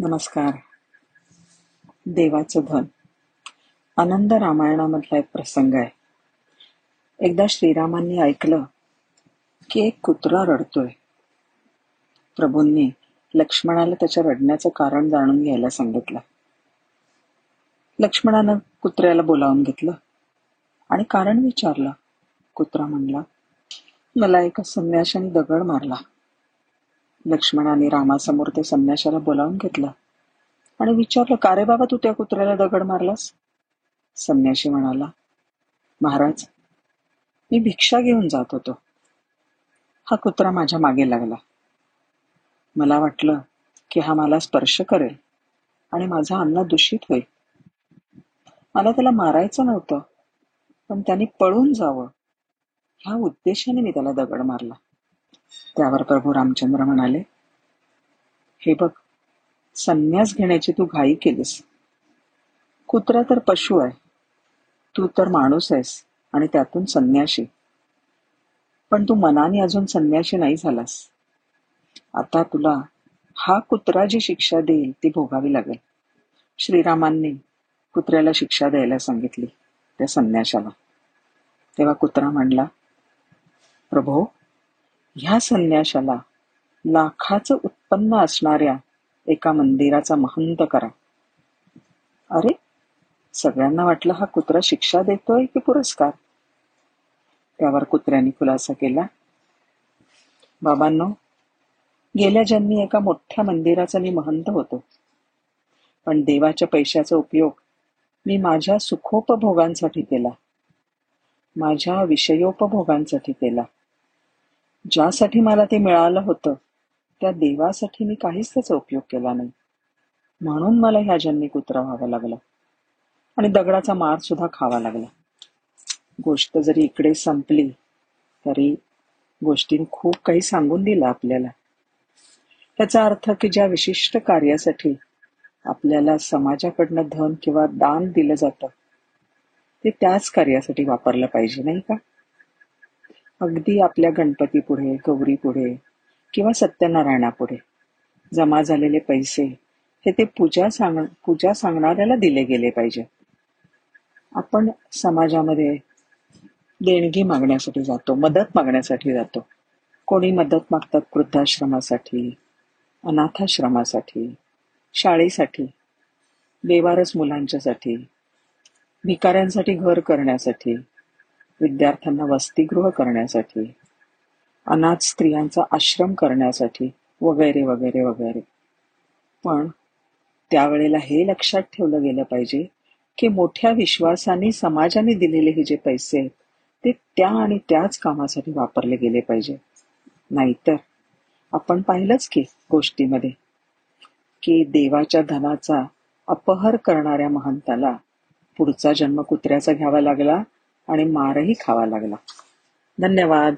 नमस्कार. देवाचं धन. आनंद रामायणामधला एक प्रसंग आहे. एकदा श्रीरामांनी ऐकलं की एक कुत्रा रडतोय. प्रभूंनी लक्ष्मणाला त्याच्या रडण्याचं कारण जाणून घ्यायला सांगितलं. लक्ष्मणानं कुत्र्याला बोलावून घेतलं आणि कारण विचारलं. कुत्रा म्हणला मला एका संन्याशाने दगड मारला. लक्ष्मणाने रामासमोर ते संन्याशाला बोलावून घेतलं. आणि विचारलं का रे बाबा तू त्या कुत्र्याला दगड मारलास? संन्याशी म्हणाला महाराज मी भिक्षा घेऊन जात होतो. हा कुत्रा माझ्या मागे लागला. मला वाटलं की हा मला स्पर्श करेल आणि माझं अन्न दूषित होईल. मला त्याला मारायचं नव्हतं पण त्याने पळून जावं. ह्या उद्देशाने मी त्याला दगड मारला. त्यावर प्रभू रामचंद्र म्हणाले हे बघ संन्यास घेण्याची तू घाई केलीस. कुत्रा तर पशु आहे. तू तर माणूस आहेस आणि त्यातून संन्याशी. पण तू मनाने अजून संन्याशी नाही झालास. आता तुला हा कुत्रा जी शिक्षा देईल ती भोगावी लागेल. श्रीरामांनी कुत्र्याला शिक्षा द्यायला सांगितली त्या संन्याशाला. तेव्हा कुत्रा म्हणला प्रभो ह्या संन्याशाला लाखाचं उत्पन्न असणाऱ्या एका मंदिराचा महंत करा. अरे सगळ्यांना वाटलं हा कुत्रा शिक्षा देतोय की पुरस्कार? त्यावर कुत्र्याने खुलासा केला. बाबांनो गेल्या जन्मी एका मोठ्या मंदिराचा मी महंत होतो. पण देवाच्या पैशाचा उपयोग मी माझ्या सुखोपभोगांसाठी केला. माझ्या विषयोपभोगांसाठी केला. ज्यासाठी मला ते मिळालं होतं त्या देवासाठी मी काहीच त्याचा उपयोग केला नाही. म्हणून मला ह्या जन्मी कुत्रा व्हावा लागला. आणि दगडाचा मार सुद्धा खावा लागला. गोष्ट जरी इकडे संपली तरी गोष्टीने खूप काही सांगून दिलं आपल्याला. त्याचा अर्थ की ज्या विशिष्ट कार्यासाठी आपल्याला समाजाकडनं धन किंवा दान दिलं जातं ते त्याच कार्यासाठी वापरलं पाहिजे नाही का? अगदी आपल्या गणपती पुढे गौरी पुढे किंवा सत्यनारायणापुढे. जमा झालेले पैसे हे ते पूजा सांग पूजा सांगणाऱ्याला दिले गेले पाहिजे. आपण समाजामध्ये देणगी मागण्यासाठी जातो मदत मागण्यासाठी जातो. कोणी मदत मागतात वृद्धाश्रमासाठी अनाथाश्रमासाठी शाळेसाठी बेवारस मुलांच्यासाठी भिकाऱ्यांसाठी घर करण्यासाठी विद्यार्थ्यांना वसतिगृह करण्यासाठी अनाथ स्त्रियांचा आश्रम करण्यासाठी वगैरे वगैरे वगैरे. पण त्यावेळेला हे लक्षात ठेवलं गेलं पाहिजे की मोठ्या विश्वासाने समाजाने दिलेले हे जे पैसे आहेत ते त्या आणि त्याच कामासाठी वापरले गेले पाहिजे. नाहीतर आपण पाहिलंच की गोष्टीमध्ये की देवाच्या धनाचा अपहर करणाऱ्या महंताला पुढचा जन्म कुत्र्याचा घ्यावा लागला आणि मारही खावा लागला. धन्यवाद.